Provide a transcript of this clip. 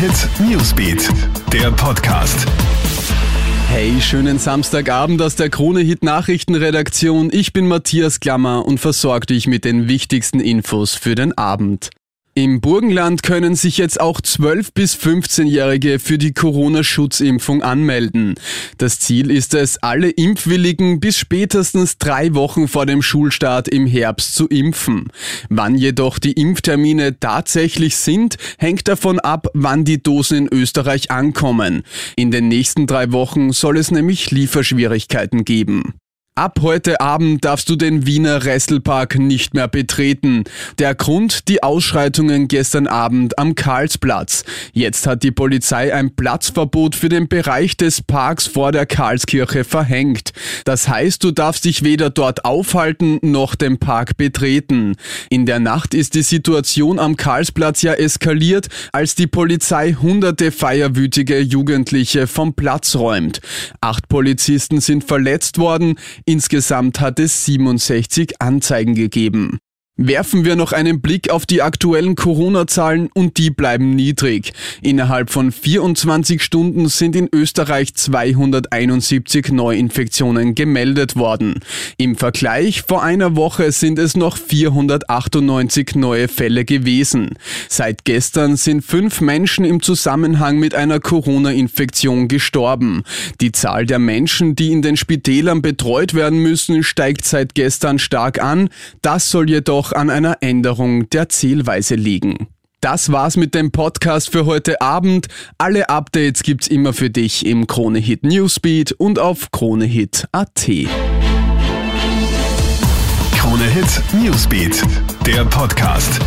Hit Newsbeat, der Podcast. Hey, schönen Samstagabend aus der Krone Hit Nachrichtenredaktion. Ich bin Matthias Klammer und versorge dich mit den wichtigsten Infos für den Abend. Im Burgenland können sich jetzt auch 12- bis 15-Jährige für die Corona-Schutzimpfung anmelden. Das Ziel ist es, alle Impfwilligen bis spätestens drei Wochen vor dem Schulstart im Herbst zu impfen. Wann jedoch die Impftermine tatsächlich sind, hängt davon ab, wann die Dosen in Österreich ankommen. In den nächsten drei Wochen soll es nämlich Lieferschwierigkeiten geben. Ab heute Abend darfst du den Wiener Restelpark nicht mehr betreten. Der Grund, die Ausschreitungen gestern Abend am Karlsplatz. Jetzt hat die Polizei ein Platzverbot für den Bereich des Parks vor der Karlskirche verhängt. Das heißt, du darfst dich weder dort aufhalten noch den Park betreten. In der Nacht ist die Situation am Karlsplatz ja eskaliert, als die Polizei hunderte feierwütige Jugendliche vom Platz räumt. Acht Polizisten sind verletzt worden, Insgesamt hat es 67 Anzeigen gegeben. Werfen wir noch einen Blick auf die aktuellen Corona-Zahlen und die bleiben niedrig. Innerhalb von 24 Stunden sind in Österreich 271 Neuinfektionen gemeldet worden. Im Vergleich vor einer Woche sind es noch 498 neue Fälle gewesen. Seit gestern sind fünf Menschen im Zusammenhang mit einer Corona-Infektion gestorben. Die Zahl der Menschen, die in den Spitälern betreut werden müssen, steigt seit gestern stark an. Das soll jedoch an einer Änderung der Zählweise liegen. Das war's mit dem Podcast für heute Abend. Alle Updates gibt's immer für dich im Kronehit Newsbeat und auf kronehit.at. Kronehit Newsbeat, der Podcast.